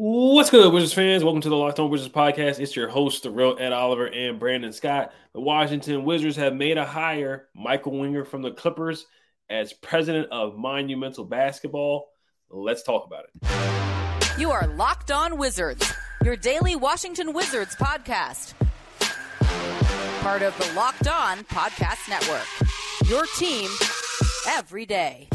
What's good, Wizards fans? Welcome to the Locked On Wizards podcast. It's your host, the real Ed Oliver and Brandon Scott. The Washington Wizards have made a hire, Michael Winger from the Clippers, as president of Monumental Basketball. Let's talk about it. You are Locked On Wizards, your daily Washington Wizards podcast. Part of the Locked On Podcast Network. Your team every day.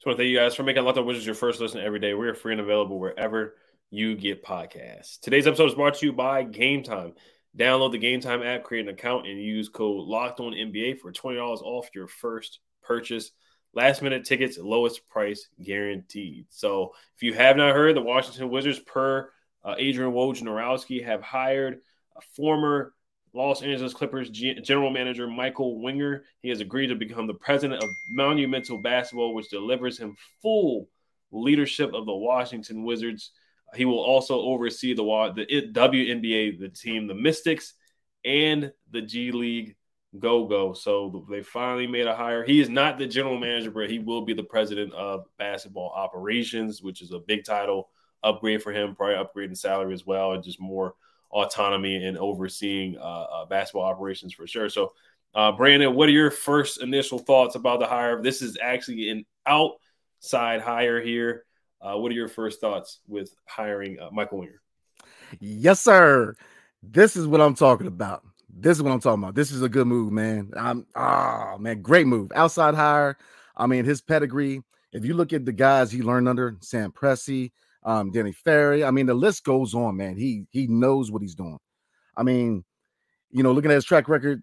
Just want to thank you guys for making Locked On Wizards your first listen every day. We're free and available wherever you get podcasts. Today's episode is brought to you by Game Time. Download the Game Time app, create an account, and use code Locked On NBA for twenty dollars off your first purchase. Last minute tickets, lowest price guaranteed. So, if you have not heard, the Washington Wizards, per uh, Adrian Wojnarowski, have hired a former Los Angeles Clippers general manager Michael Winger. He has agreed to become the president of Monumental Basketball, which delivers him full leadership of the Washington Wizards. He will also oversee the the WNBA, the team, the Mystics, and the G League Go Go. So they finally made a hire. He is not the general manager, but he will be the president of basketball operations, which is a big title upgrade for him, probably upgrading salary as well, and just more autonomy and overseeing uh, uh, basketball operations for sure. So, uh, Brandon, what are your first initial thoughts about the hire? This is actually an outside hire here. Uh, what are your first thoughts with hiring Michael Winger? Yes, sir. This is what I'm talking about. This is what I'm talking about. This is a good move, man. I'm ah oh, man, great move. Outside hire. I mean, his pedigree. If you look at the guys he learned under, Sam Presti, um, Danny Ferry. I mean, the list goes on, man. He he knows what he's doing. I mean, you know, looking at his track record,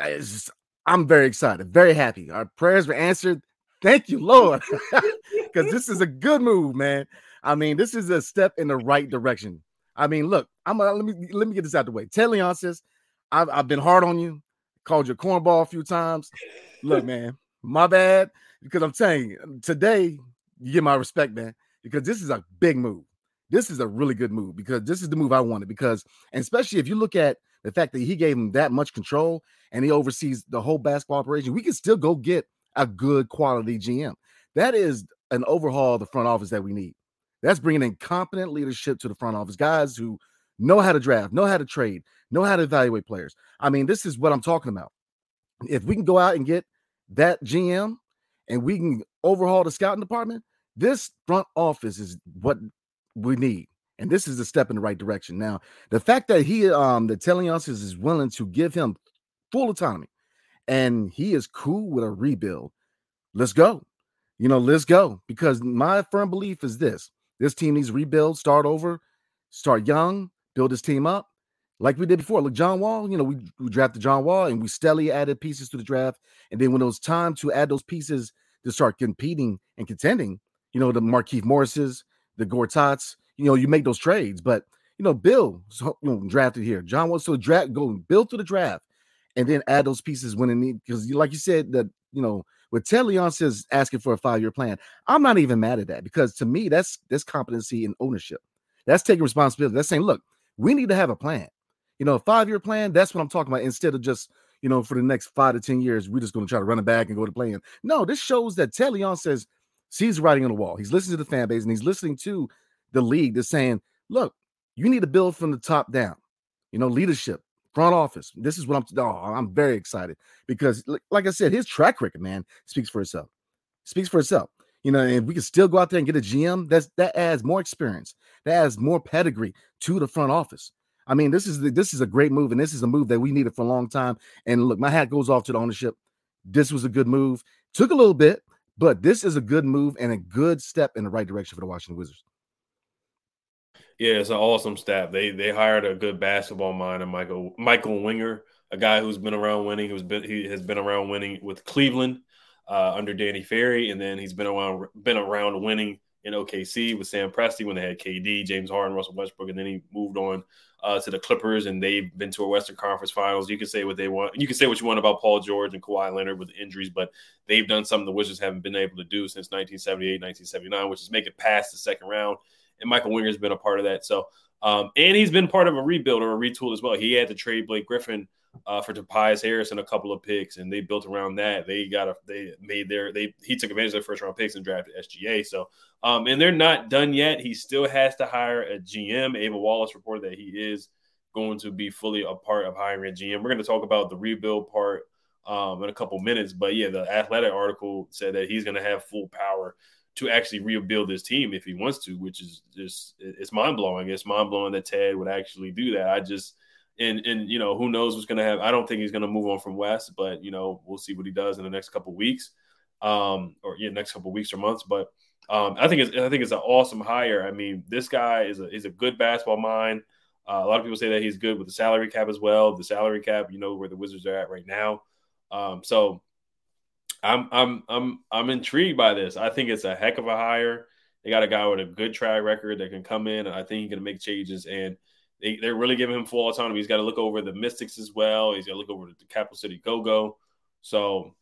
just, I'm very excited, very happy. Our prayers were answered. Thank you, Lord, because this is a good move, man. I mean, this is a step in the right direction. I mean, look, I'm gonna let me let me get this out the way. Ted Leonsis, I've, I've been hard on you, called you cornball a few times. Look, man, my bad, because I'm you, today you get my respect, man because this is a big move. This is a really good move because this is the move I wanted. Because, and especially if you look at the fact that he gave him that much control and he oversees the whole basketball operation, we can still go get a good quality GM. That is an overhaul of the front office that we need. That's bringing in competent leadership to the front office, guys who know how to draft, know how to trade, know how to evaluate players. I mean, this is what I'm talking about. If we can go out and get that GM and we can overhaul the scouting department, this front office is what we need. And this is a step in the right direction. Now, the fact that he um Ted Leonsis is willing to give him full autonomy and he is cool with a rebuild. Let's go. You know, let's go. Because my firm belief is this this team needs rebuild, start over, start young, build this team up. Like we did before. Look, John Wall, you know, we, we drafted John Wall and we steadily added pieces to the draft. And then when it was time to add those pieces to start competing and contending, you know, the Markieff Morrises, the Gortats, you know, you make those trades. But you know, Bill so, you know, drafted here. John wants to draft, go build through the draft, and then add those pieces when it need because like you said, that you know, with Ted says asking for a five-year plan, I'm not even mad at that because to me, that's that's competency and ownership. That's taking responsibility. That's saying, look, we need to have a plan. You know, a five-year plan, that's what I'm talking about. Instead of just, you know, for the next five to ten years, we're just going to try to run it back and go to playing. No, this shows that Ted Leonsis sees writing on the wall. He's listening to the fan base and he's listening to the league that's saying, look, you need to build from the top down, you know, leadership, front office. This is what I'm, oh, I'm very excited because, like I said, his track record, man, speaks for itself. Speaks for itself. You know, and we can still go out there and get a GM. That's that adds more experience, that adds more pedigree to the front office. I mean, this is the, this is a great move, and this is a move that we needed for a long time. And look, my hat goes off to the ownership. This was a good move. Took a little bit, but this is a good move and a good step in the right direction for the Washington Wizards. Yeah, it's an awesome staff. They they hired a good basketball mind, and Michael Michael Winger, a guy who's been around winning, who's been he has been around winning with Cleveland uh, under Danny Ferry, and then he's been around been around winning in OKC with Sam Presti when they had KD, James Harden, Russell Westbrook, and then he moved on uh, to the Clippers, and they've been to a Western Conference Finals. You can say what they want. You can say what you want about Paul George and Kawhi Leonard with injuries, but they've done something the Wizards haven't been able to do since 1978, 1979, which is make it past the second round. and Michael Winger's been a part of that. So, um, and he's been part of a rebuild or a retool as well. He had to trade Blake Griffin uh, for Tobias Harris and a couple of picks, and they built around that. They got a they made their they he took advantage of their first round picks and drafted SGA. So, um, and they're not done yet. He still has to hire a GM. Ava Wallace reported that he is going to be fully a part of hiring a GM. We're going to talk about the rebuild part um, in a couple minutes, but yeah, the athletic article said that he's going to have full power to actually rebuild this team if he wants to, which is just it's mind blowing. It's mind blowing that Ted would actually do that. I just and and you know who knows what's going to have. I don't think he's going to move on from West, but you know we'll see what he does in the next couple weeks, um, or yeah, next couple weeks or months. But um, I think it's I think it's an awesome hire. I mean, this guy is a is a good basketball mind. Uh, a lot of people say that he's good with the salary cap as well. The salary cap, you know, where the Wizards are at right now. Um, so I'm I'm I'm I'm intrigued by this. I think it's a heck of a hire. They got a guy with a good track record that can come in. I think he can make changes and they, they're really giving him full autonomy. He's got to look over the Mystics as well. He's got to look over the Capital City Go Go. So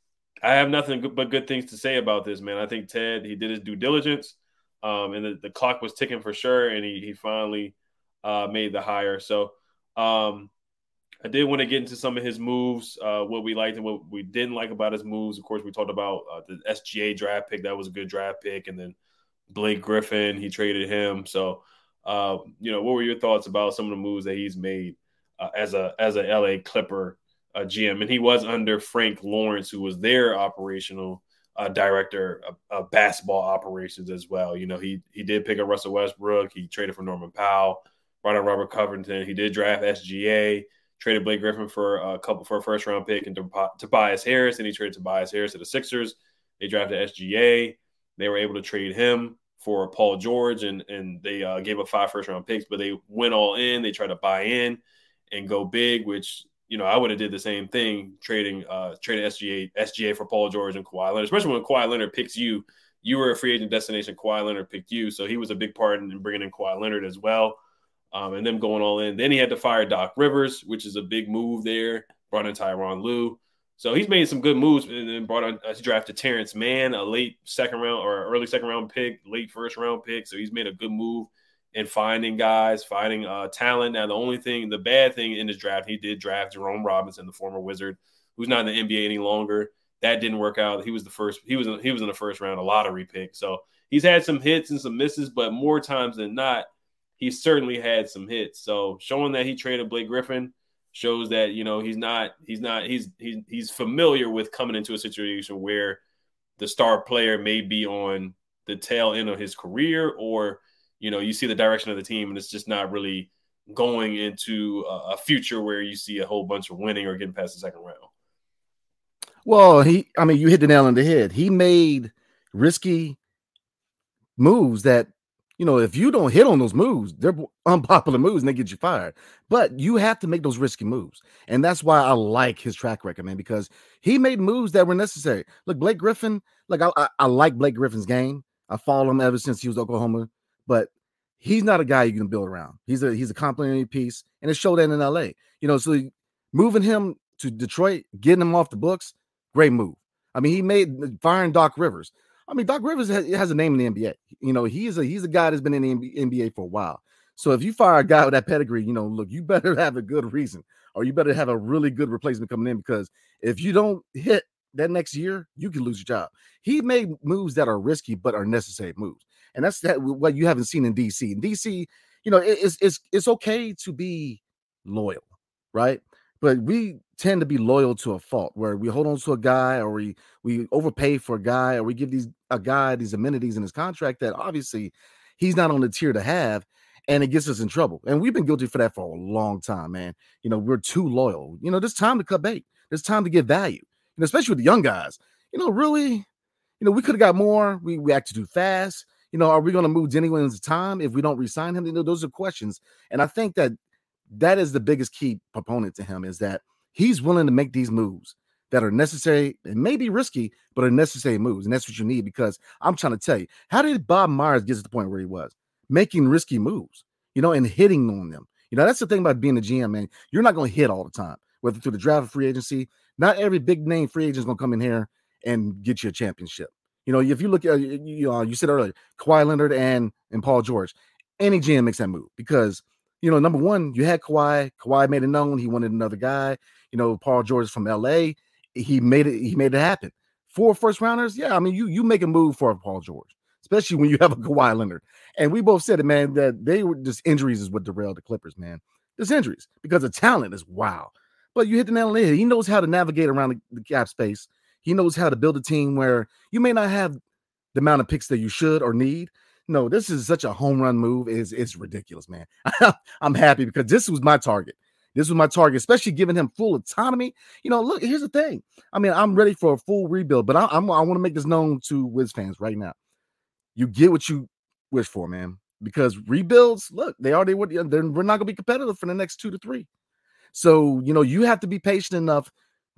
I have nothing but good things to say about this, man. I think Ted, he did his due diligence, um, and the, the, clock was ticking for sure, and he, he finally uh, made the hire. So um, I did want to get into some of his moves, uh, what we liked and what we didn't like about his moves. Of course, we talked about uh, the SGA draft pick. That was a good draft pick. And then Blake Griffin, he traded him. So uh, you know, what were your thoughts about some of the moves that he's made uh, as a as a LA Clipper uh, GM? And he was under Frank Lawrence, who was their operational uh, director of, of, basketball operations as well. You know, he he did pick up Russell Westbrook. He traded for Norman Powell, brought in Robert Covington. He did draft SGA. Traded Blake Griffin for a couple for a first round pick and Tobias Harris, and he traded Tobias Harris to the Sixers. They drafted SGA. They were able to trade him for Paul George, and and they uh, gave up five first round picks, but they went all in. They tried to buy in and go big, which you know I would have did the same thing, trading uh trading SGA SGA for Paul George and Kawhi Leonard, especially when Kawhi Leonard picks you. You were a free agent destination. Kawhi Leonard picked you, so he was a big part in bringing in Kawhi Leonard as well, um, and them going all in. Then he had to fire Doc Rivers, which is a big move there. Brought in Tyronn Lue. So he's made some good moves and then brought on uh, drafted Terance Mann, a late second round or early second round pick, late first round pick. So he's made a good move in finding guys, finding uh, talent. Now the only thing, the bad thing in his draft, he did draft Jerome Robinson, the former Wizard, who's not in the NBA any longer. That didn't work out. He was the first. He was he was in the first round, a lottery pick. So he's had some hits and some misses, but more times than not, he certainly had some hits. So showing that he traded Blake Griffin shows that you know he's not he's not he's he's he's familiar with coming into a situation where the star player may be on the tail end of his career or you know you see the direction of the team and it's just not really going into a, future where you see a whole bunch of winning or getting past the second round. Well he i mean you hit the nail on the head. He made risky moves that you know, if you don't hit on those moves, they're unpopular moves and they get you fired. But you have to make those risky moves. And that's why I like his track record, man, because he made moves that were necessary. Look, Blake Griffin, like I, I, I like Blake Griffin's game. I follow him ever since he was Oklahoma, but he's not a guy you can build around. He's a he's a complimentary piece, and it showed that in LA. You know, so moving him to Detroit, getting him off the books, great move. I mean, he made firing Doc Rivers. I mean, Doc Rivers has, has, a name in the NBA. You know, he's a he's a guy that's been in the NBA for a while. So if you fire a guy with that pedigree, you know, look, you better have a good reason, or you better have a really good replacement coming in because if you don't hit that next year, you can lose your job. He made moves that are risky but are necessary moves, and that's that what you haven't seen in DC. In DC, you know, it, it's it's it's okay to be loyal, right? But we tend to be loyal to a fault where we hold on to a guy or we we overpay for a guy or we give these a guy these amenities in his contract that obviously he's not on the tier to have and it gets us in trouble. And we've been guilty for that for a long time, man. You know, we're too loyal. You know, there's time to cut bait. There's time to give value. And especially with the young guys. You know, really, you know, we could have got more. We reacted too fast. You know, are we going to move Jenny Williams' time if we don't resign him? You know, those are questions. And I think that that is the biggest key proponent to him is that he's willing to make these moves that are necessary and maybe risky, but are necessary moves. And that's what you need because I'm trying to tell you, how did Bob Myers get to the point where he was? Making risky moves, you know, and hitting on them. You know, that's the thing about being a GM, man. You're not going to hit all the time, whether through the draft or free agency. Not every big name free agent is going to come in here and get you a championship. You know, if you look at you, know, uh, you said earlier, Kawhi Leonard and and Paul George, any GM makes that move because you know, number one, you had Kawhi. Kawhi made it known he wanted another guy. You know, Paul George from LA. He made it, he made it happen. Four first rounders, yeah. I mean, you you make a move for Paul George, especially when you have a Kawhi Leonard. And we both said it, man, that they were just injuries is what derailed the Clippers, man. Just injuries because the talent is wow. But you hit the nail on the head. He knows how to navigate around the, the cap space. He knows how to build a team where you may not have the amount of picks that you should or need, no, this is such a home run move. Is it's ridiculous, man. I'm happy because this was my target. This was my target, especially giving him full autonomy. You know, look, here's the thing. I mean, I'm ready for a full rebuild, but I, I'm, I want to make this known to Wiz fans right now. You get what you wish for, man. Because rebuilds, look, they already would. They're, we're not to be competitive for the next two to three. So you know, you have to be patient enough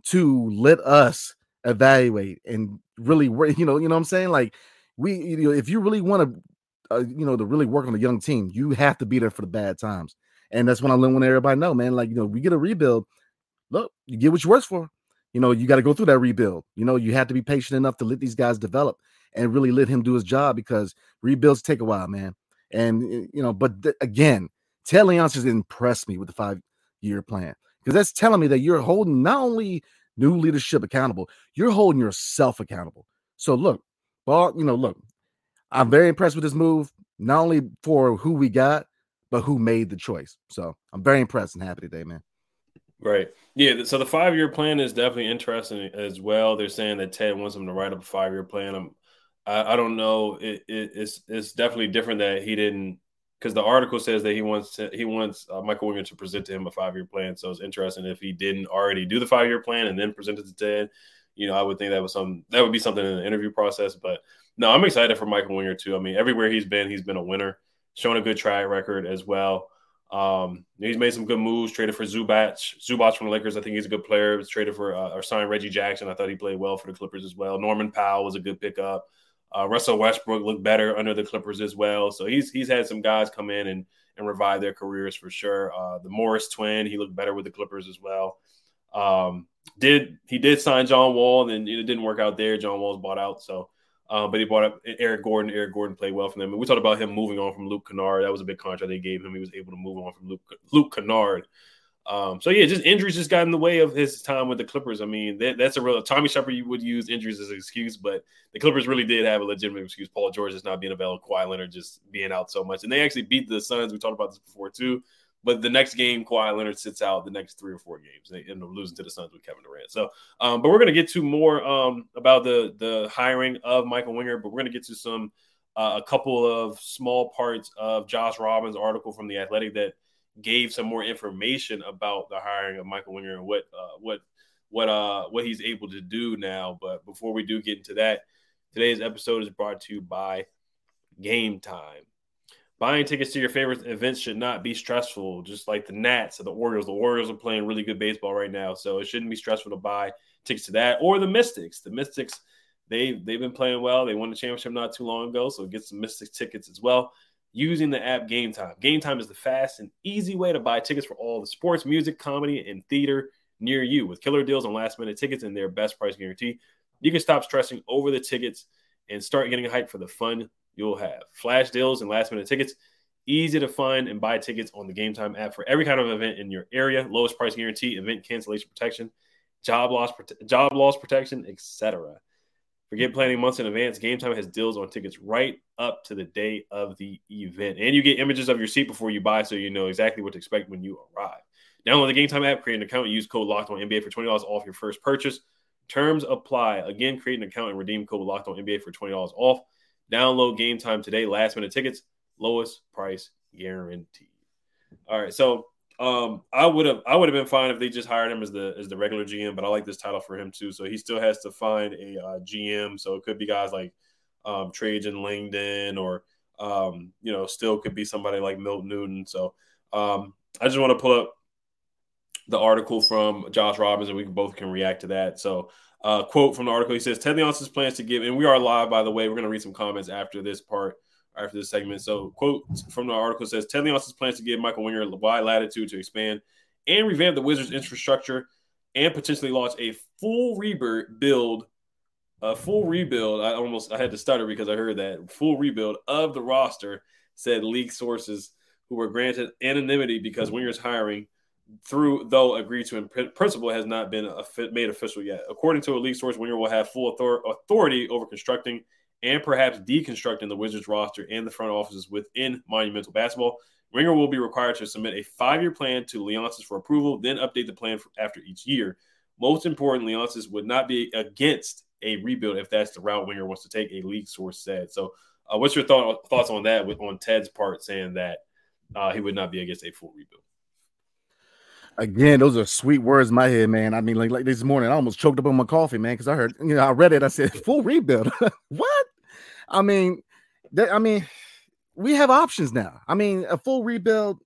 to let us evaluate and really, you know, you know what I'm saying. Like we, you know, if you really want to uh, you know, to really work on a young team, you have to be there for the bad times. And that's when I want everybody know, man. Like, you know, we get a rebuild. Look, you get what you work for. You know, you got to go through that rebuild. You know, you have to be patient enough to let these guys develop and really let him do his job because rebuilds take a while, man. And eh, you know, but th- again, Ted Leonsis has impressed me with the five year plan because that's telling me that you're holding not only new leadership accountable, you're holding yourself accountable. So look, well, you know, look, I'm very impressed with this move, not only for who we got, but who made the choice. So I'm very impressed and happy today, man. Right. Yeah. So the five year plan is definitely interesting as well. They're saying that Ted wants him to write up a five year plan. I'm, I, I don't know. It, it, it's it's definitely different that he didn't because the article says that he wants to, he wants uh, Michael Winger to present to him a five year plan. So it's interesting if he didn't already do the five year plan and then present it to Ted. You know, I would think that was some that would be something in the interview process, but no, I'm excited for Michael Winger too. I mean, everywhere he's been, he's been a winner, showing a good track record as well. Um, he's made some good moves. Traded for Zubac, Zubac from the Lakers. I think he's a good player. Was traded for uh, or signed Reggie Jackson. I thought he played well for the Clippers as well. Norman Powell was a good pickup. Uh, Russell Westbrook looked better under the Clippers as well. So he's he's had some guys come in and and revive their careers for sure. Uh, the Morris twin, he looked better with the Clippers as well. Um, did he did sign John Wall and then it didn't work out there. John Wall's bought out, so uh, but he brought up Eric Gordon. Eric Gordon played well for them. And we talked about him moving on from Luke Kennard. That was a big contract they gave him. He was able to move on from Luke, Luke Kennard. Um, so yeah, just injuries just got in the way of his time with the Clippers. I mean, that, that's a real Tommy Sheppard. You would use injuries as an excuse, but the Clippers really did have a legitimate excuse. Paul George is not being available, Kawhi Leonard just being out so much, and they actually beat the Suns. We talked about this before too. But the next game, Kawhi Leonard sits out the next three or four games. They end up losing to the Suns with Kevin Durant. So, um, but we're going to get to more um, about the the hiring of Michael Winger. But we're going to get to some uh, a couple of small parts of Josh Robbins' article from the Athletic that gave some more information about the hiring of Michael Winger and what uh, what what uh what he's able to do now. But before we do get into that, today's episode is brought to you by Game Time. Buying tickets to your favorite events should not be stressful, just like the Nats or the Orioles. The Orioles are playing really good baseball right now, so it shouldn't be stressful to buy tickets to that. Or the Mystics. The Mystics, they they've been playing well. They won the championship not too long ago, so get some Mystics tickets as well using the app Game Time. Game Time is the fast and easy way to buy tickets for all the sports, music, comedy, and theater near you. With killer deals on last minute tickets and their best price guarantee, you can stop stressing over the tickets and start getting hyped for the fun you'll have flash deals and last minute tickets. Easy to find and buy tickets on the Game Time app for every kind of event in your area. Lowest price guarantee, event cancellation protection, job loss, job loss protection, etc. Forget planning months in advance. Game Time has deals on tickets right up to the day of the event, and you get images of your seat before you buy, so you know exactly what to expect when you arrive. Download the Game Time app, create an account, use code Locked On NBA for twenty dollars off your first purchase. Terms apply. Again, create an account and redeem code Locked On NBA for twenty dollars off. Download game time today. Last minute tickets, lowest price guaranteed. All right, so um, I would have I would have been fine if they just hired him as the as the regular GM, but I like this title for him too. So he still has to find a uh, GM. So it could be guys like um, Trajan Langdon, or um, you know, still could be somebody like Milt Newton. So um, I just want to pull up the article from Josh Robbins, and we both can react to that. So uh, quote from the article. He says Ted Leonsis plans to give, and we are live by the way. We're going to read some comments after this part, after this segment. So, quote from the article says Ted Leonsis plans to give Michael Winger a wide latitude to expand and revamp the Wizards' infrastructure and potentially launch a full rebuild, build. a full rebuild. I almost I had to stutter because I heard that full rebuild of the roster said league sources who were granted anonymity because Winger's hiring through though agreed to in principle has not been made official yet. According to a league source, Winger will have full authority over constructing and perhaps deconstructing the Wizards roster and the front offices within Monumental Basketball. Winger will be required to submit a five-year plan to Leonsis for approval, then update the plan after each year. Most importantly, Leonsis would not be against a rebuild if that's the route Winger wants to take. A league source said. So, uh, what's your thought, thoughts on that? With on Ted's part saying that uh, he would not be against a full rebuild. Again, those are sweet words in my head, man. I mean, like, like this morning, I almost choked up on my coffee, man, because I heard, you know, I read it. I said, full rebuild. what? I mean, that, I mean, we have options now. I mean, a full rebuild,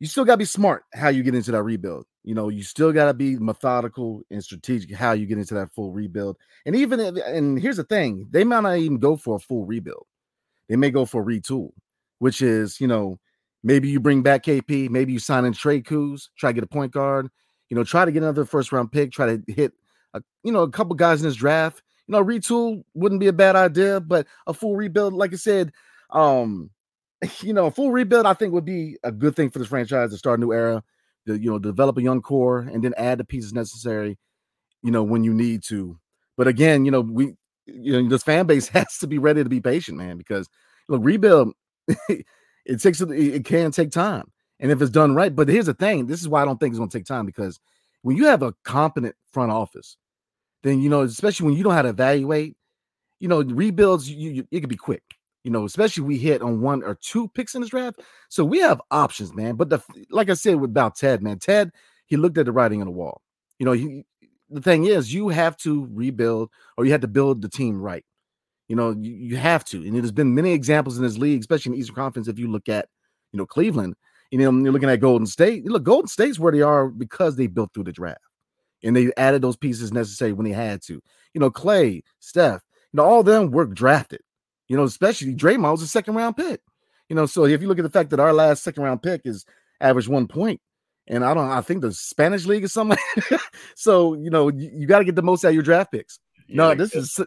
you still got to be smart how you get into that rebuild. You know, you still got to be methodical and strategic how you get into that full rebuild. And even, if, and here's the thing they might not even go for a full rebuild, they may go for a retool, which is, you know, Maybe you bring back KP. Maybe you sign in Trey Kuz, try to get a point guard. You know, try to get another first round pick. Try to hit, a, you know, a couple guys in this draft. You know, retool wouldn't be a bad idea, but a full rebuild, like I said, um, you know, a full rebuild I think would be a good thing for this franchise to start a new era. To, you know, develop a young core and then add the pieces necessary. You know, when you need to. But again, you know, we, you know, this fan base has to be ready to be patient, man, because look, rebuild. It takes it can take time, and if it's done right. But here's the thing: this is why I don't think it's going to take time because when you have a competent front office, then you know, especially when you know how to evaluate, you know, rebuilds you, you it could be quick. You know, especially we hit on one or two picks in this draft, so we have options, man. But the like I said about Ted, man, Ted he looked at the writing on the wall. You know, he, the thing is, you have to rebuild or you have to build the team right. You know, you, you have to. And there's been many examples in this league, especially in the Eastern Conference. If you look at, you know, Cleveland, you know, you're looking at Golden State. Look, Golden State's where they are because they built through the draft and they added those pieces necessary when they had to. You know, Clay, Steph, you know, all of them were drafted. You know, especially Draymond was a second round pick. You know, so if you look at the fact that our last second round pick is average one point, and I don't, I think the Spanish league is something. so you know, you, you got to get the most out of your draft picks. Yeah, no, this is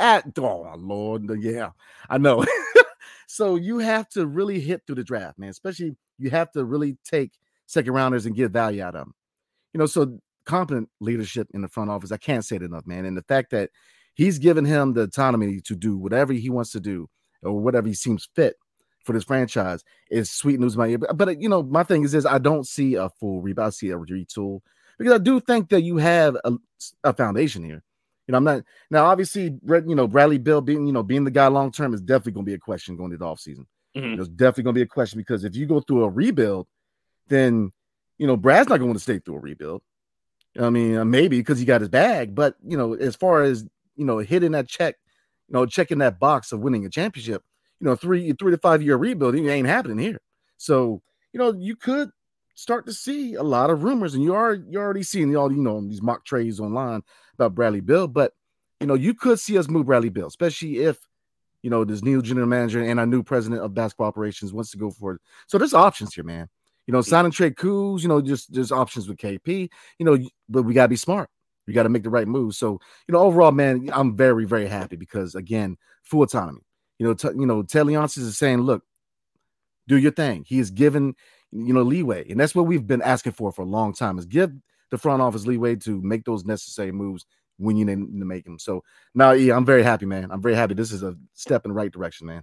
Ah, at oh Lord, yeah, I know. so you have to really hit through the draft, man. Especially you have to really take second rounders and get value out of them. You know, so competent leadership in the front office. I can't say it enough, man. And the fact that he's given him the autonomy to do whatever he wants to do or whatever he seems fit for this franchise is sweet news my ear. But, but you know, my thing is this: I don't see a full rebound. I see a retool because I do think that you have a, a foundation here. You know, I'm not now. Obviously, you know, Bradley Beal being you know being the guy long term is definitely going to be a question going into the offseason. Mm-hmm. There's definitely going to be a question because if you go through a rebuild, then you know Brad's not going to stay through a rebuild. I mean, uh, maybe because he got his bag, but you know, as far as you know, hitting that check, you know, checking that box of winning a championship, you know, three three to five year rebuilding ain't happening here. So you know, you could start to see a lot of rumors, and you are you're already seeing all you know these mock trades online about Bradley Beal. but you know, you could see us move Bradley Beal, especially if you know this new general manager and our new president of basketball operations wants to go for it. So there's options here, man. You know, sign signing trade Kuz, you know, just there's options with KP, you know, but we gotta be smart. We got to make the right move. So, you know, overall, man, I'm very, very happy because again, full autonomy. You know, t- you know, Ted Leonsis is saying, look, do your thing. He is given, you know, leeway, and that's what we've been asking for for a long time. Is give the front office leeway to make those necessary moves when you need to make them. So now, yeah, I'm very happy, man. I'm very happy. This is a step in the right direction, man.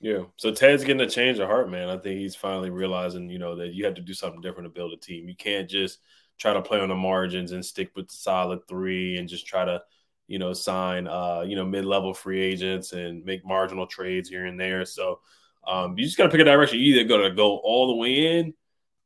Yeah. So Ted's getting a change of heart, man. I think he's finally realizing, you know, that you have to do something different to build a team. You can't just try to play on the margins and stick with the solid three and just try to, you know, sign, uh, you know, mid-level free agents and make marginal trades here and there. So um, you just got to pick a direction. You either got to go all the way in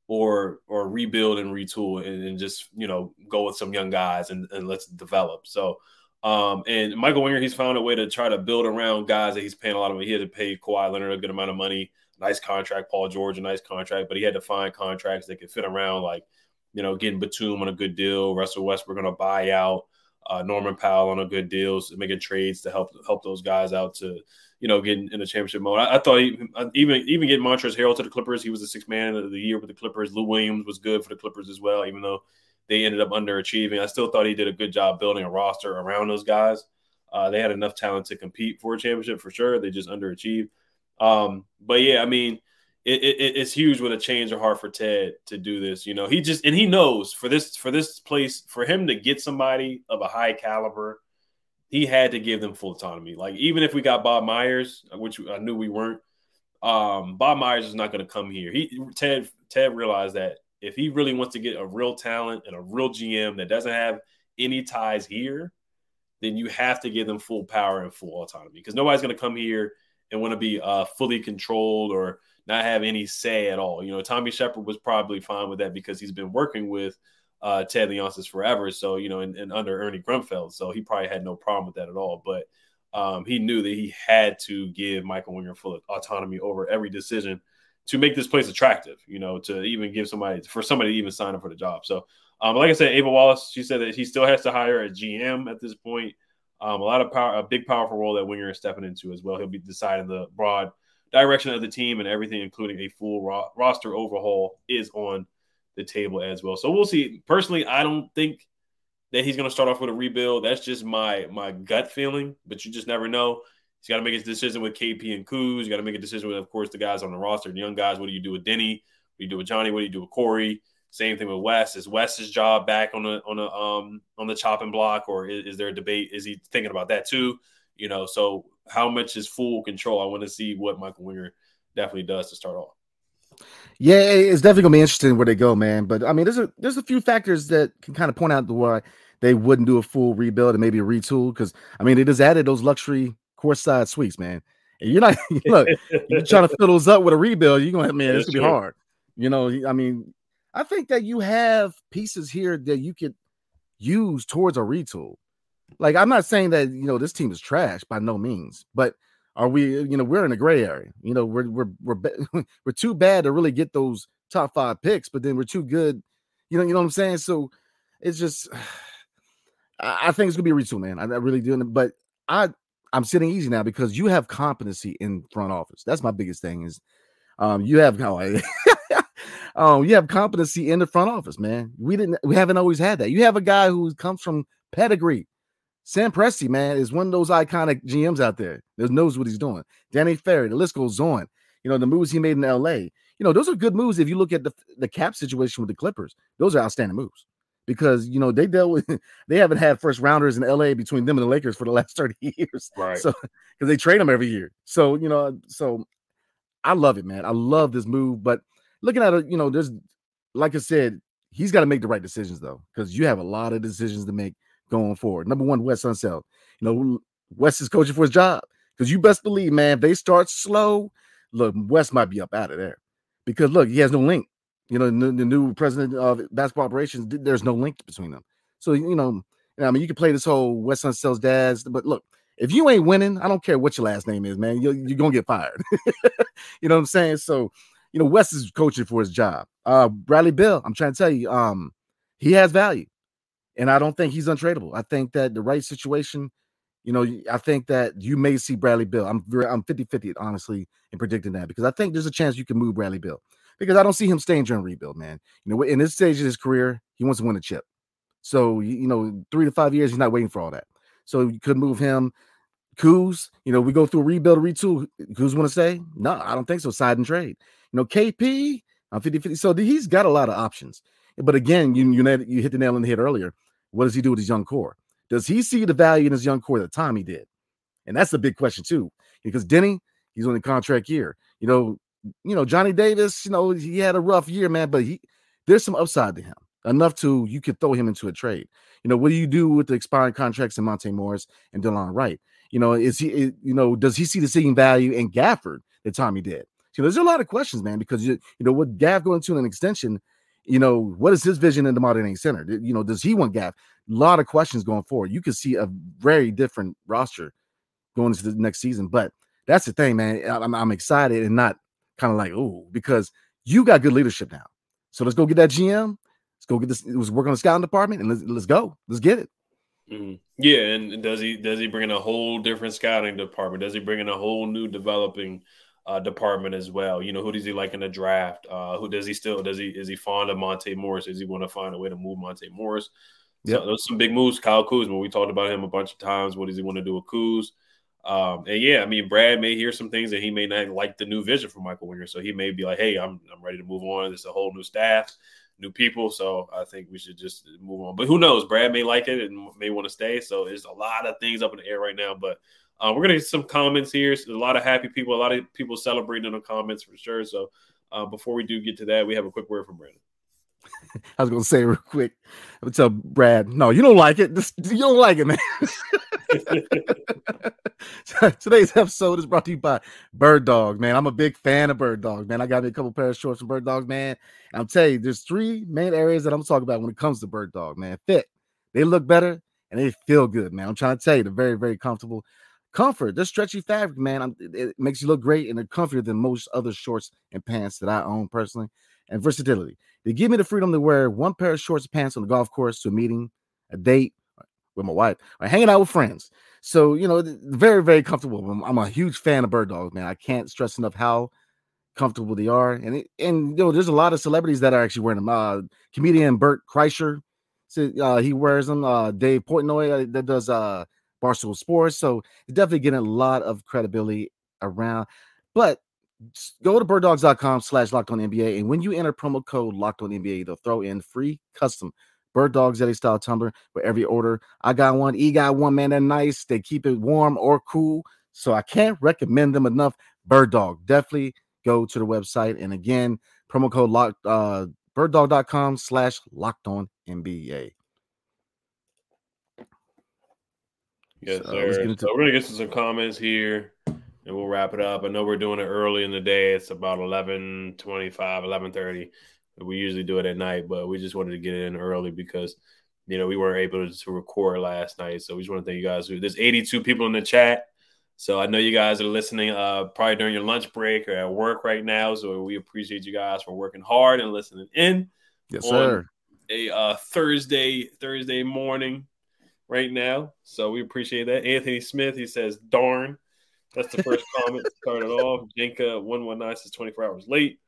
or or rebuild and retool and, and, just you know go with some young guys and, and let's develop. So um, and Michael Winger, he's found a way to try to build around guys that he's paying a lot of money. He had to pay Kawhi Leonard a good amount of money, nice contract. Paul George, a nice contract, but he had to find contracts that could fit around, like you know, getting Batum on a good deal, Russell Westbrook we're going to buy out, uh, Norman Powell on a good deal, so making trades to help help those guys out to you know, getting in the championship mode. I, I thought uh, even even getting Montrezl Harrell to the Clippers, he was the sixth man of the year with the Clippers. Lou Williams was good for the Clippers as well, even though they ended up underachieving. I still thought he did a good job building a roster around those guys. Uh, they had enough talent to compete for a championship for sure. They just underachieved. Um, but yeah, I mean, it, it, it's huge with a change of heart for Ted to do this. You know, he just and he knows for this for this place for him to get somebody of a high caliber, he had to give them full autonomy. Like even if we got Bob Myers, which I knew we weren't, um, Bob Myers is not going to come here. He Ted Ted realized that if he really wants to get a real talent and a real GM that doesn't have any ties here, then you have to give them full power and full autonomy because nobody's going to come here and want to be uh, fully controlled or not have any say at all. You know, Tommy Sheppard was probably fine with that because he's been working with uh, Ted Leonsis forever. So, you know, and, and, under Ernie Grunfeld. So he probably had no problem with that at all. But um, he knew that he had to give Michael Winger full autonomy over every decision to make this place attractive, you know, to even give somebody, for somebody to even sign up for the job. So, um, like I said, Ava Wallace, she said that he still has to hire a GM at this point. Um, a lot of power, a big, powerful role that Winger is stepping into as well. He'll be deciding the broad direction of the team and everything, including a full ro- roster overhaul, is on the table as well. So we'll see. Personally, I don't think that he's going to start off with a rebuild. That's just my my gut feeling, but you just never know. He's got to make his decision with KP and Kuz. You got to make a decision with, of course, the guys on the roster, the young guys. What do you do with Deni? What do you do with Johnny? What do you do with Corey? Same thing with Wes. Is Wes's job back on the on the um on the chopping block, or is, is there a debate? Is he thinking about that too? You know, so how much is full control? I want to see what Michael Winger definitely does to start off. Yeah, it's definitely gonna be interesting where they go, man. But I mean, there's a there's a few factors that can kind of point out the why they wouldn't do a full rebuild and maybe a retool. Because I mean, they just added those luxury course side suites, man. And you're not look, you're trying to fill those up with a rebuild. You're gonna man, it's gonna be hard. You know, I mean, I think that you have pieces here that you could use towards a retool. Like, I'm not saying that you know this team is trash by no means, but are we, you know, we're in a gray area. You know, we're we're we're we're too bad to really get those top five picks, but then we're too good. You know, you know what I'm saying? So it's just I think it's gonna be a retool, man. I, I really do. But I I'm sitting easy now because you have competency in front office. That's my biggest thing is um you have oh, um you have competency in the front office, man. We didn't we haven't always had that. You have a guy who comes from pedigree. Sam Presti, man, is one of those iconic GMs out there that knows what he's doing. Danny Ferry, the list goes on. You know, the moves he made in LA. You know, those are good moves if you look at the, the cap situation with the Clippers. Those are outstanding moves because you know they dealt with they haven't had first rounders in LA between them and the Lakers for the last 30 years. Right. So because they trade them every year. So you know, so I love it, man. I love this move. But looking at it, you know, there's like I said, he's got to make the right decisions though, because you have a lot of decisions to make going forward. Number one, Wes Unseld. You know, Wes is coaching for his job. Because you best believe, man, if they start slow, look, Wes might be up out of there. Because look, he has no link you know, the, the, new president of basketball operations, there's no link between them. So, you know, I mean, you can play this whole Wes Unseld's dads, but look, if you ain't winning, I don't care what your last name is, man, you're, you're going to get fired. you know what I'm saying? So, you know, Wes is coaching for his job. Uh, Bradley Beal, I'm trying to tell you, um, he has value. And I don't think he's untradeable. I think that the right situation, you know, I think that you may see Bradley Beal. I'm very, I'm 50 50, honestly, in predicting that because I think there's a chance you can move Bradley Beal because I don't see him staying during rebuild, man. You know, in this stage of his career, he wants to win a chip. So, you know, three to five years, he's not waiting for all that. So you could move him. Kuz, you know, we go through rebuild, retool. Kuz want to say, no, I don't think so. Side and trade. You know, KP, I'm 50 50. So he's got a lot of options. But again, you, you, you hit the nail on the head earlier. What does he do with his young core? Does he see the value in his young core that Tommy did? And that's the big question, too. Because Deni, he's on the contract year. You know, you know, Johnny Davis, you know, he had a rough year, man, but he there's some upside to him. Enough to you could throw him into a trade. You know, what do you do with the expiring contracts in Monte Morris and Delon Wright? You know, is he, you know, does he see the same value in Gafford that Tommy did? So there's a lot of questions, man, because you, you know, what Gaff going to an extension, you know, what is his vision in the modern day center? You know, does he want Gaff? A lot of questions going forward. You could see a very different roster going into the next season, but that's the thing, man. I'm, I'm excited and not kind of like, oh, because you got good leadership now. So let's go get that GM. Let's go get this. It was work on the scouting department, and let's, let's go. Let's get it. Mm-hmm. Yeah, and does he does he bring in a whole different scouting department? Does he bring in a whole new developing uh, department as well? You know, who does he like in the draft? Uh, who does he still does he is he fond of Monte Morris? Is he want to find a way to move Monte Morris? Yeah, so those some big moves. Kyle Kuzma, we talked about him a bunch of times. What does he want to do with Kuz? Um, and yeah, I mean, Brad may hear some things that he may not like the new vision for Michael Winger. So he may be like, hey, I'm, I'm ready to move on. There's a whole new staff, new people. So I think we should just move on. But who knows? Brad may like it and may want to stay. So there's a lot of things up in the air right now. But uh, we're to get some comments here. So a lot of happy people, a lot of people celebrating in the comments for sure. So uh, before we do get to that, we have a quick word from Brandon. I was gonna say real quick. I would tell Brad, no, you don't like it. You don't like it, man. Today's episode is brought to you by Bird Dog, man. I'm a big fan of Bird Dog, man. I got me a couple pair of shorts from Bird Dog, man. And I'm telling you, there's three main areas that I'm talking about when it comes to Bird Dog, man. Fit, they look better, and they feel good, man. I'm trying to tell you, they're very, very comfortable. Comfort, they're stretchy fabric, man. it makes you look great, and they're comfier than most other shorts and pants that I own personally. And versatility. They give me the freedom to wear one pair of shorts and pants on the golf course to a meeting, a date with my wife, or hanging out with friends. So, you know, very, very comfortable. I'm, I'm a huge fan of bird dogs, man. I can't stress enough how comfortable they are. And, and you know, there's a lot of celebrities that are actually wearing them. Uh, comedian Bert Kreischer, uh, he wears them. Uh, Dave Portnoy uh, that does uh, Barstool Sports. So it's definitely getting a lot of credibility around. But go to birddogs.com slash locked on NBA. And when you enter promo code locked on NBA, they'll throw in free custom Bird dogs Yeti style tumbler for every order. I got one, E got one, man. They're nice. They keep it warm or cool. So I can't recommend them enough. Bird Dog. Definitely go to the website. And again, promo code locked uh birddog.com slash locked on NBA. Yes, so, sir. So we're gonna get to some comments here and we'll wrap it up. I know we're doing it early in the day. It's about 11 25, 11 30. We usually do it at night, but we just wanted to get in early because, you know, we weren't able to record last night. So we just want to thank you guys. There's 82 people in the chat. So I know you guys are listening uh, probably during your lunch break or at work right now. So we appreciate you guys for working hard and listening in. Yes, sir. A uh, Thursday, Thursday morning right now. So we appreciate that. Anthony Smith, he says, darn. That's the first comment started off. Jenka one one nine says twenty four hours late.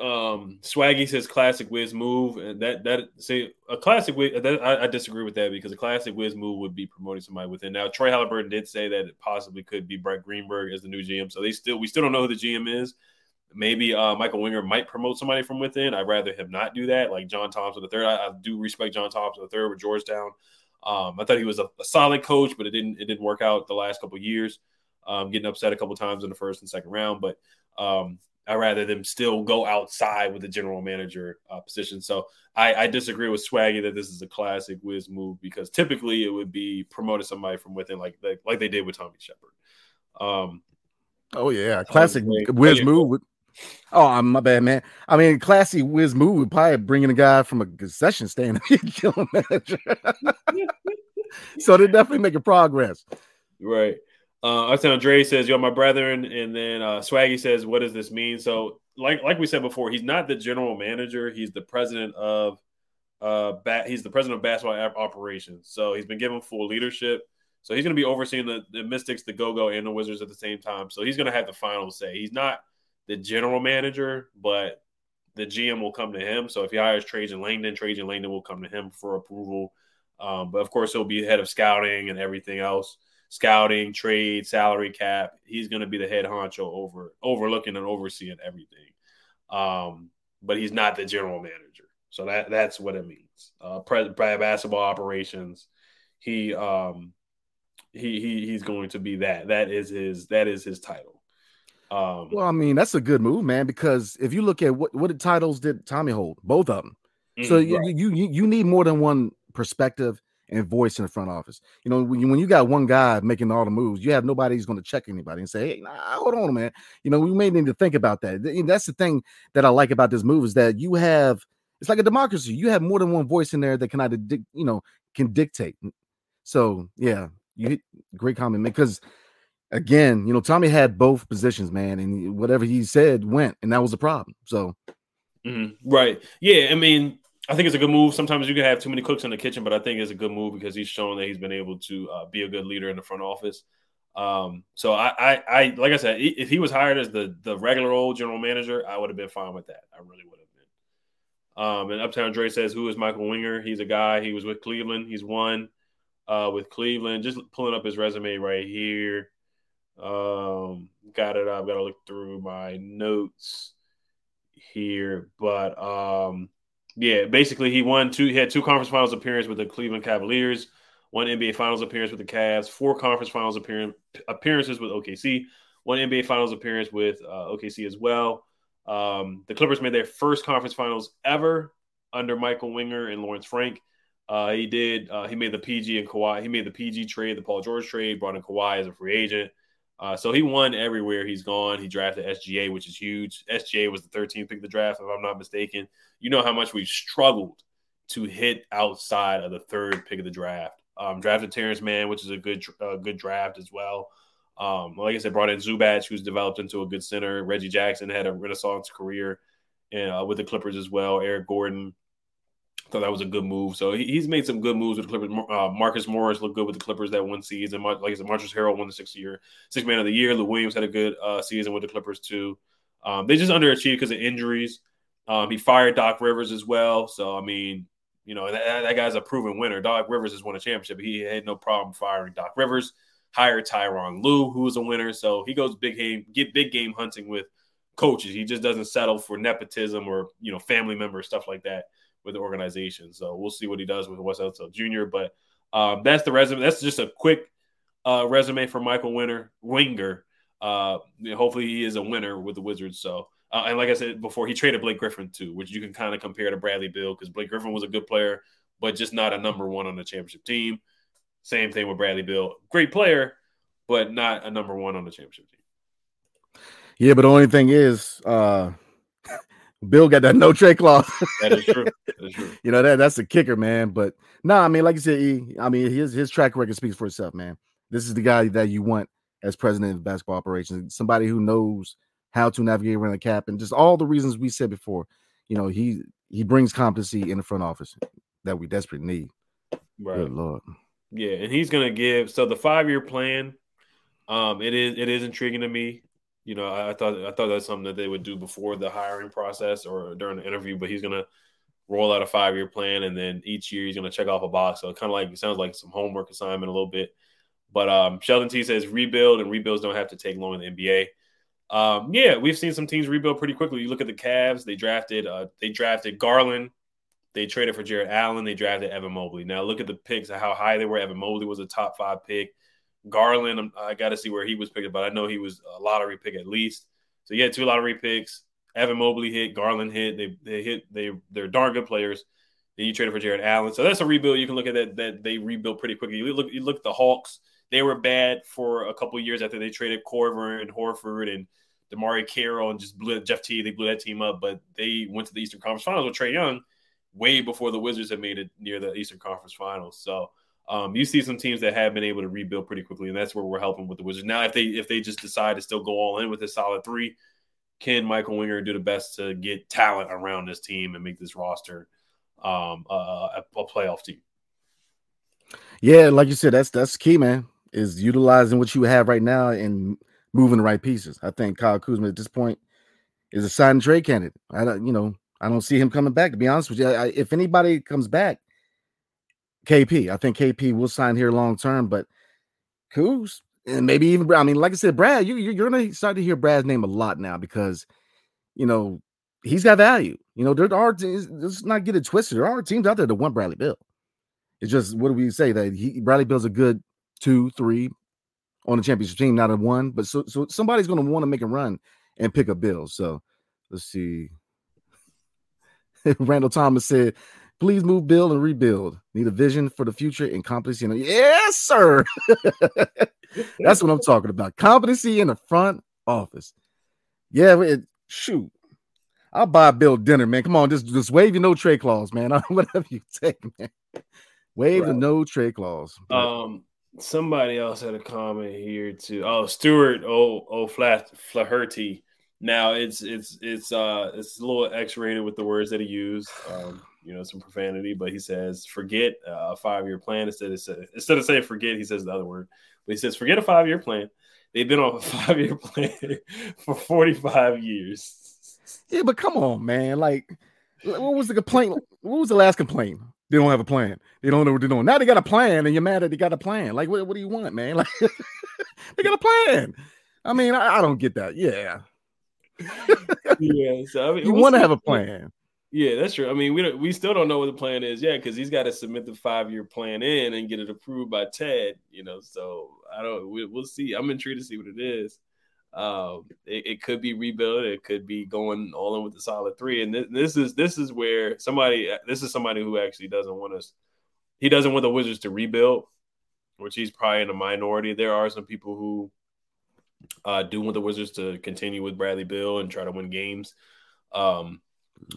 Um, Swaggy says classic Wiz move, and that that say a classic Wiz. That, I, I, disagree with that because a classic Wiz move would be promoting somebody within. Now Troy Halliburton did say that it possibly could be Brett Greenberg as the new GM, so they still we still don't know who the GM is. Maybe uh, Michael Winger might promote somebody from within. I'd rather him not do that, like John Thompson the third. I, I do respect John Thompson the third with Georgetown. Um, I thought he was a, a, solid coach, but it didn't it didn't work out the last couple years um, getting upset a couple times in the first and second round. But um, I rather them still go outside with the general manager uh, position. So I, I, disagree with Swaggy that this is a classic Wiz move because typically it would be promoting somebody from within, like like, like they did with Tommy Sheppard. Um, oh yeah, classic Wiz move. Oh, my bad, man. I mean, classy Wiz move would probably bringing a guy from a concession stand a manager. so they're definitely making progress. Right. Uh, Austin Andre says, "Yo, my brethren," and then uh, Swaggy says, "What does this mean?" So, like like we said before, he's not the general manager; he's the president of uh, bat. He's the president of basketball operations. So he's been given full leadership. So he's going to be overseeing the, the Mystics, the Go Go, and the Wizards at the same time. So he's going to have the final say. He's not the general manager, but the GM will come to him. So if he hires Trajan Langdon, Trajan Langdon will come to him for approval. Um, but of course, he'll be head of scouting and everything else scouting, trade, salary cap. He's going to be the head honcho over overlooking and overseeing everything. Um, but he's not the general manager. So that that's what it means. Uh, basketball operations. He um he he he's going to be that. That is his that is his title. Um, well, I mean, that's a good move, man. Because if you look at what what titles did Tommy hold, both of them. So mm, right. you, you you need more than one perspective and voice in the front office. You know, when you, when you got one guy making all the moves, you have nobody who's going to check anybody and say, "Hey, nah, hold on, man." You know, we may need to think about that. That's the thing that I like about this move is that you have it's like a democracy. You have more than one voice in there that can either you know can dictate. So yeah, you great comment because again, you know, Tommy had both positions, man, and whatever he said went, and that was the problem. So, mm-hmm. right, yeah, I mean, I think it's a good move. Sometimes you can have too many cooks in the kitchen, but I think it's a good move because he's shown that he's been able to uh, be a good leader in the front office. Um, so I, I, I, like I said, if he was hired as the the regular old general manager, I would have been fine with that. I really would have been. Um, and Uptown Dre says, "Who is Michael Winger? He's a guy. He was with Cleveland. He's won uh, with Cleveland. Just pulling up his resume right here. Um, got it. I've got to look through my notes here, but um, yeah, basically he won two. He had two conference finals appearances with the Cleveland Cavaliers, one NBA Finals appearance with the Cavs, four conference finals appearance appearances with OKC, one NBA Finals appearance with uh, OKC as well. Um, the Clippers made their first conference finals ever under Michael Winger and Lawrence Frank. Uh, he did. Uh, he made the PG and Kawhi. He made the PG trade, the Paul George trade, brought in Kawhi as a free agent. Uh, so he won everywhere he's gone. He drafted SGA, which is huge. SGA was the 13th pick of the draft, if I'm not mistaken. You know how much we've struggled to hit outside of the third pick of the draft. Um, drafted Terance Mann, which is a good uh, good draft as well. Um, like I said, brought in Zubac, who's developed into a good center. Reggie Jackson had a renaissance career uh, with the Clippers as well. Eric Gordon, thought that was a good move. So he, he's made some good moves with the Clippers. Uh, Marcus Morris looked good with the Clippers that one season. Like I said, Montrezl Harrell won the sixth year, sixth man of the year. Lou Williams had a good uh, season with the Clippers too. Um, they just underachieved because of injuries. Um, he fired Doc Rivers as well. So I mean, you know that, that guy's a proven winner. Doc Rivers has won a championship. He had no problem firing Doc Rivers. Hired Tyronn Lue, who was a winner. So he goes big game, get big game hunting with coaches. He just doesn't settle for nepotism or you know family members stuff like that with the organization. So we'll see what he does with Wes Unseld Jr. But um, that's the resume. That's just a quick uh, resume for Michael Winter Winger. Uh, hopefully he is a winner with the Wizards. So uh, and like I said before, he traded Blake Griffin too, which you can kind of compare to Bradley Beal because Blake Griffin was a good player, but just not a number one on the championship team. Same thing with Bradley Beal, great player, but not a number one on the championship team. Yeah, but the only thing is, uh, Beal got that no trade clause. that is true. That is true. you know that that's a kicker, man. But no, nah, I mean, like you said, he, I mean, his his track record speaks for itself, man. This is the guy that you want as president of basketball operations, somebody who knows how to navigate around the cap and just all the reasons we said before. You know, he he brings competency in the front office that we desperately need. Right, Good Lord. Yeah, and he's gonna give so the five year plan. Um, it is it is intriguing to me. You know, I, I, thought I thought that's something that they would do before the hiring process or during the interview. But he's gonna roll out a five year plan, and then each year he's gonna check off a box. So it kind of like it sounds like some homework assignment a little bit. But um, Sheldon T says rebuild, and rebuilds don't have to take long in the NBA. Um, yeah, we've seen some teams rebuild pretty quickly. You look at the Cavs; they drafted uh, they drafted Garland, they traded for Jarrett Allen, they drafted Evan Mobley. Now look at the picks, how high they were. Evan Mobley was a top five pick. Garland, I got to see where he was picked, but I know he was a lottery pick at least. So had two lottery picks. Evan Mobley hit, Garland hit. They they hit. They they're darn good players. Then you traded for Jarrett Allen, so that's a rebuild. You can look at that. That they rebuilt pretty quickly. You look you look at the Hawks. They were bad for a couple years after they traded Korver and Horford and DeMarre Carroll and just blew Jeff T. They blew that team up, but they went to the Eastern Conference Finals with Trae Young way before the Wizards had made it near the Eastern Conference Finals. So um, you see some teams that have been able to rebuild pretty quickly, and that's where we're helping with the Wizards. Now, if they if they just decide to still go all in with a solid three, can Michael Winger do the best to get talent around this team and make this roster um, a, a playoff team? Yeah, like you said, that's that's key, man. Is utilizing what you have right now and moving the right pieces. I think Kyle Kuzma at this point is a sign trade candidate. I don't, you know, I don't see him coming back. To be honest with you, I, if anybody comes back, KP. I think KP will sign here long term, but Kuz and maybe even I mean, like I said, Brad, you you're gonna start to hear Brad's name a lot now because you know he's got value. You know, there are let's not get it twisted. There are teams out there that want Bradley Beal. It's just what do we say that he Bradley Beal's a good two, three on the championship team, not a one, but so so somebody's gonna want to make a run and pick up Beal. So let's see. Randall Thomas said Please move, build, and rebuild. Need a vision for the future and competency. In yes, sir. That's what I'm talking about. Competency in the front office. Yeah, it, shoot. I'll buy Beal dinner, man. Come on, just just waive your no trade clause, man. Whatever you take, man. Waive right. the no trade clause. Um, somebody else had a comment here too. Oh, Stuart Oh, oh, Flat Flaherty. Now it's it's it's uh it's a little X-rated with the words that he used. Um, you know, some profanity, but he says, forget uh, a five year plan. Instead of, instead of saying forget, he says the other word. But he says, forget a five year plan. They've been on a five year plan for 45 years. Yeah, but come on, man. Like, what was the complaint? What was the last complaint? they don't have a plan. They don't know what they're doing. Now they got a plan, and you're mad that they got a plan. Like, what, what do you want, man? Like, they got a plan. I mean, I, I don't get that. Yeah. yeah. So I mean, you want to have a plan. Yeah, that's true. I mean, we don't, we still don't know what the plan is yet because he's got to submit the five year plan in and get it approved by Ted. You know, so I don't. We, we'll see. I'm intrigued to see what it is. Um, it, it could be rebuild. It could be going all in with the solid three. And this, this is this is where somebody. This is somebody who actually doesn't want us. He doesn't want the Wizards to rebuild, which he's probably in a minority. There are some people who uh, do want the Wizards to continue with Bradley Beal and try to win games. Um,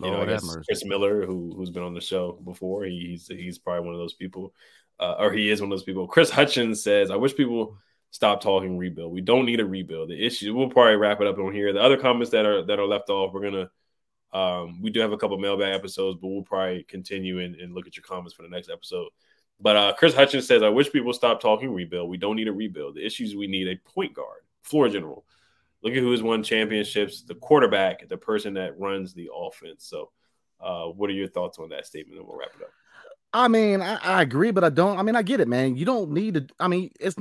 you know, I guess. Chris Miller, who who's been on the show before, he's he's probably one of those people, uh, or he is one of those people. Chris Hutchins says, "I wish people stop talking rebuild. We don't need a rebuild. The issue. We'll probably wrap it up on here. The other comments that are that are left off, we're gonna. Um, we do have a couple mailbag episodes, but we'll probably continue and, and look at your comments for the next episode. But uh, Chris Hutchins says, "I wish people stop talking rebuild. We don't need a rebuild. The issues we need a point guard, floor general." Look at who has won championships, the quarterback, the person that runs the offense. So, uh, what are your thoughts on that statement? And we'll wrap it up. I mean, I, I agree, but I don't. I mean, I get it, man. You don't need to. I mean, it's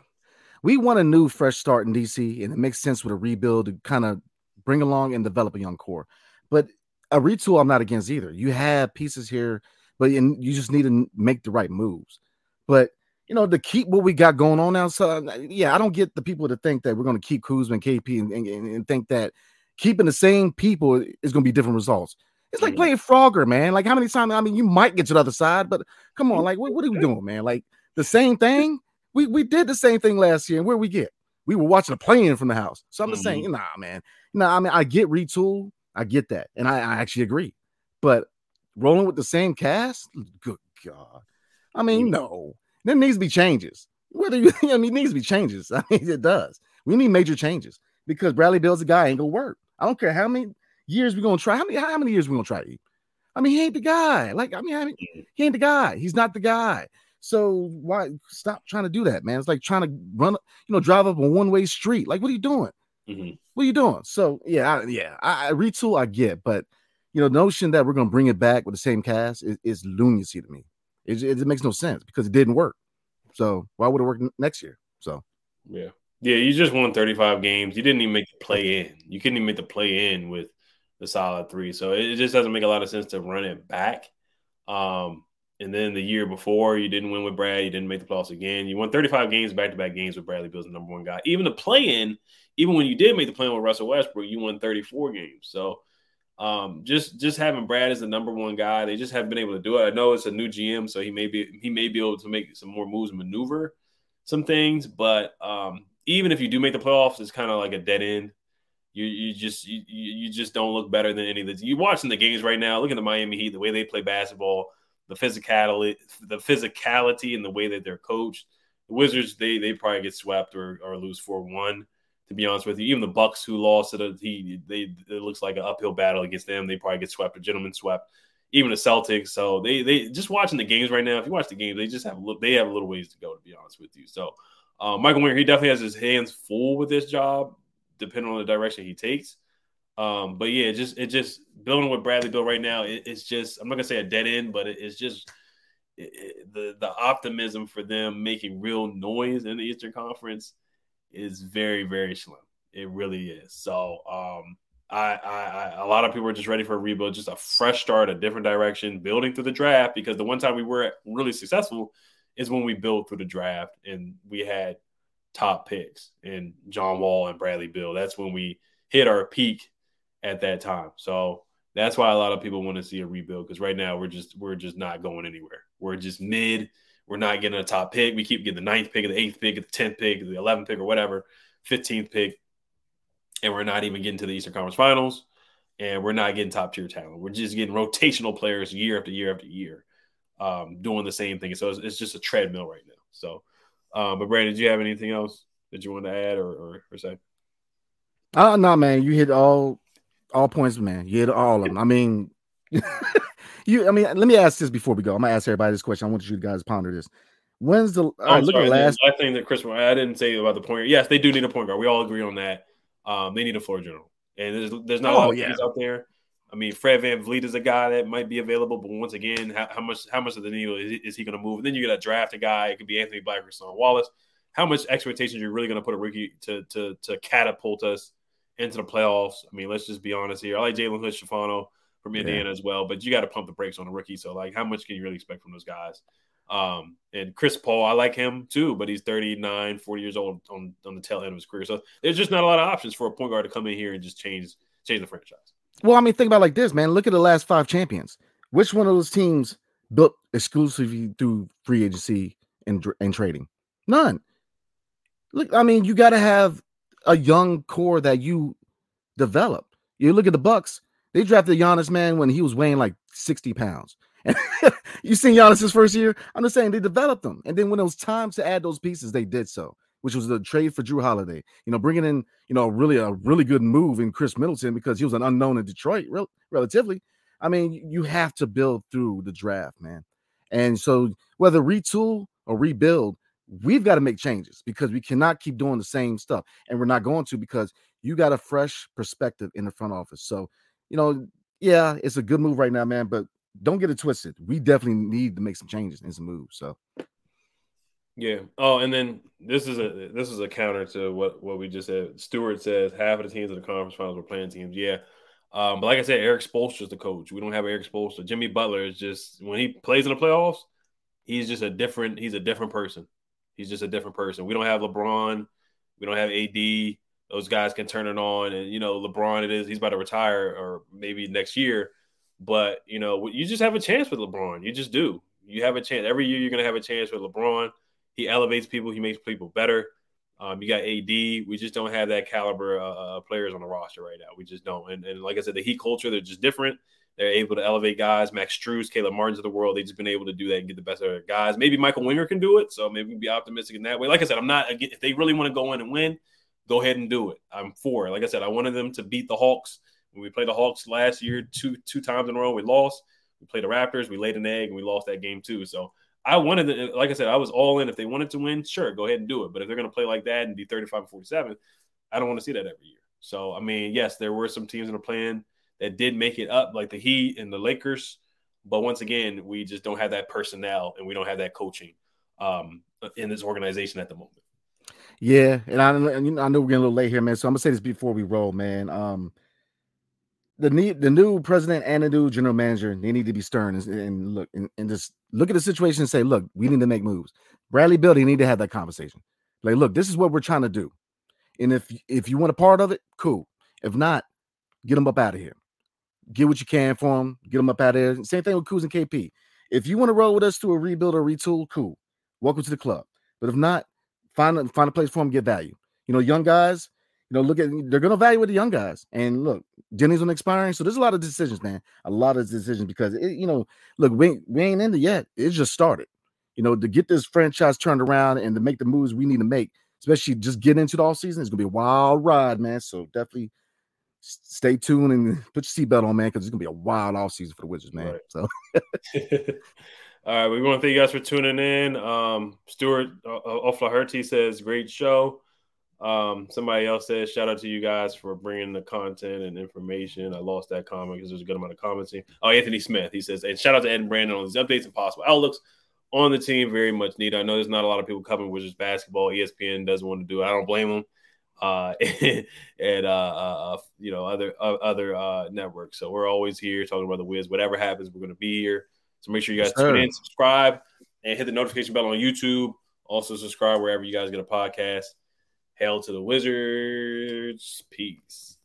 we want a new, fresh start in DC, and it makes sense with a rebuild to kind of bring along and develop a young core. But a retool, I'm not against either. You have pieces here, but you just need to make the right moves. But you know, to keep what we got going on now. So uh, yeah, I don't get the people to think that we're going to keep Kuzma and KP and, and, and think that keeping the same people is going to be different results. It's like Mhm. playing Frogger, man. Like how many times? I mean, you might get to the other side, but come on, mm-hmm. like what, what are we doing, man? Like the same thing. We we did the same thing last year, and where we get? We were watching a play-in from the house. So I'm just saying, mm-hmm. nah, man. Nah, I mean, I get retool, I get that, and I, I actually agree. But rolling with the same cast, good God. I mean, mm-hmm. no, there needs to be changes. Whether you, I mean, it needs to be changes. I mean, it does. We need major changes because Bradley Beal's a guy ain't gonna work. I don't care how many years we're gonna try. How many how many years we gonna try? to? I mean, he ain't the guy. Like, I mean, I mean, he ain't the guy. He's not the guy. So why stop trying to do that, man? It's like trying to run, you know, drive up a one-way street. Like, what are you doing? Mhm. What are you doing? So yeah, I, yeah, I, I retool, I get, but you know, notion that we're gonna bring it back with the same cast is, is lunacy to me. It, it, it makes no sense because it didn't work. So why would it work next year? So Yeah. Yeah, you just won 35 games. You didn't even make the play in. You couldn't even make the play in with the solid three. So it, just doesn't make a lot of sense to run it back. Um, and then the year before, you didn't win with Brad. You didn't make the playoffs again. You won 35 games back to back games with Bradley Beal's the number one guy. Even the play in, even when you did make the play in with Russell Westbrook, you won 34 games. So um, just just having Brad as the number one guy, they just haven't been able to do it. I know it's a new GM, so he may be he may be able to make some more moves maneuver some things, but um, even if you do make the playoffs, it's kind of like a dead end. You you just you, you just don't look better than any of the. You watching the games right now. Look at the Miami Heat, the way they play basketball, the physicality, the physicality, and the way that they're coached. The Wizards, they they probably get swept or, or lose four one. To be honest with you, even the Bucks who lost the he they it looks like an uphill battle against them. They probably get swept, a gentleman swept. Even the Celtics, so they they just watching the games right now. If you watch the games, they just have a little, they have a little ways to go. To be honest with you, so uh, Michael Winter, he definitely has his hands full with this job, depending on the direction he takes. Um, but yeah, it just it just building with Bradley Beal right now, it, it's just I'm not gonna say a dead end, but it, it's just it, it- the the optimism for them making real noise in the Eastern Conference is very very slim. It really is. So um, I, I, I a lot of people are just ready for a rebuild, just a fresh start, a different direction, building through the draft. Because the one time we were really successful is when we built through the draft and we had top picks and John Wall and Bradley Beal. That's when we hit our peak at that time. So that's why a lot of people want to see a rebuild because right now we're just we're just not going anywhere. We're just mid. We're not getting a top pick. We keep getting the ninth pick, the eighth pick, the tenth pick, the eleventh pick, or whatever, fifteenth pick, and we're not even getting to the Eastern Conference Finals. And we're not getting top tier talent. We're just getting rotational players year after year after year, um, doing the same thing. So it's, it's just a treadmill right now. So, um, but Brandon, do you have anything else that you want to add or, or, or say? uh no man, you hit all all points, man. You hit all of them. I mean, you I mean, let me ask this before we go. I'm gonna ask everybody this question. I want you guys to ponder this. When's the Oh, right, look at last I think that Chris, I didn't say about the point guard. Yes, they do need a point guard. We all agree on that. Um, they need a floor general, and there's there's not a Oh, lot of yeah. out there. I mean, Fred VanVleet is a guy that might be available, but once again, how, how much how much of the needle is, is he going to move? And then you got to draft a guy. It could be Anthony Black or Son Wallace. How much expectations are you're really going to put a rookie to to to catapult us into the playoffs? I mean, let's just be honest here. I like Jalen Hood Schifino from Indiana yeah. as well, but you got to pump the brakes on a rookie. So, like, how much can you really expect from those guys? Um, and Chris Paul, I like him too, but he's 39, 40 years old on, on the tail end of his career. So there's just not a lot of options for a point guard to come in here and just change change the franchise. Well, I mean, think about like this, man. Look at the last five champions. Which one of those teams built exclusively through free agency and, and trading? None. Look, I mean, you got to have a young core that you develop. You look at the Bucks; they drafted Giannis man when he was weighing like sixty pounds. And you seen Giannis's first year. I'm just saying they developed them, and then when it was time to add those pieces, they did so which was the trade for Jrue Holiday. You know, bringing in, you know, really a really good move in Khris Middleton because he was an unknown in Detroit, rel- relatively. I mean, you have to build through the draft, man. And so whether retool or rebuild, we've got to make changes because we cannot keep doing the same stuff. And we're not going to because you got a fresh perspective in the front office. So, you know, yeah, it's a good move right now, man, but don't get it twisted. We definitely need to make some changes and some moves. So yeah. Oh, and then this is a this is a counter to what what we just said. Stuart says half of the teams in the conference finals were playing teams. Yeah. Um, but like I said, Erik Spoelstra is the coach. We don't have Erik Spoelstra. Jimmy Butler is just when he plays in the playoffs, he's just a different. He's a different person. He's just a different person. We don't have LeBron. We don't have AD. Those guys can turn it on, and you know LeBron. It is he's about to retire or maybe next year, but you know you just have a chance with LeBron. You just do. You have a chance every year. You're going to have a chance with LeBron. He elevates people. He makes people better. Um, you got AD. We just don't have that caliber uh, players on the roster right now. We just don't. And, and like I said, the Heat culture, they're just different. They're able to elevate guys. Max Strus, Caleb Martins of the world. They've just been able to do that and get the best of guys. Maybe Michael Winger can do it. So maybe be optimistic in that way. Like I said, I'm not, if they really want to go in and win, go ahead and do it. I'm for it. Like I said, I wanted them to beat the Hawks. When we played the Hawks last year, two two times in a row, we lost. We played the Raptors, we laid an egg, and we lost that game too. So I wanted to, like I said, I was all in. If they wanted to win, sure, go ahead and do it. But if they're going to play like that and be 35 47, I don't want to see that every year. So, I mean, yes, there were some teams in the plan that did make it up, like the Heat and the Lakers. But once again, we just don't have that personnel and we don't have that coaching um, in this organization at the moment. Yeah, and I, I know we're getting a little late here, man. So I'm gonna say this before we roll, man. Um, the need the new president and the new general manager they need to be stern and, and look and, and, just look at the situation and say look we need to make moves. Bradley Beal need to have that conversation. Like look this is what we're trying to do and if if you want a part of it cool. If not get them up out of here. Get what you can for them get them up out of there. Same thing with Kuz and kp if you want to roll with us to a rebuild or retool cool. Welcome to the club. But if not find a, find a place for them get value you know young guys you know, look at they're going to evaluate the young guys. And look, Jenny's on expiring, so there's a lot of decisions, man. A lot of decisions because it, you know, look, we we ain't in it yet. It just started. You know, to get this franchise turned around and to make the moves we need to make, especially just get into the all season, it's gonna be a wild ride, man. So definitely stay tuned and put your seatbelt on, man, because it's gonna be a wild off season for the Wizards, man. Right. So. All right, we want to thank you guys for tuning in. Um, Stuart uh, O'Flaherty says, "Great show." Um, somebody else says, shout out to you guys for bringing the content and information. I lost that comment because there's a good amount of commenting. Oh, Anthony Smith, he says, and shout out to Ed and Brandon on these updates and possible outlooks on the team. Very much needed. I know there's not a lot of people covering Wizards basketball. ESPN doesn't want to do it. I don't blame them. Uh, and uh, uh, uh, you know other uh, other uh, networks. So we're always here talking about the Wiz. Whatever happens, we're going to be here. So make sure you guys tune in, subscribe, and hit the notification bell on YouTube. Also subscribe wherever you guys get a podcast. Hail to the Wizards. Peace.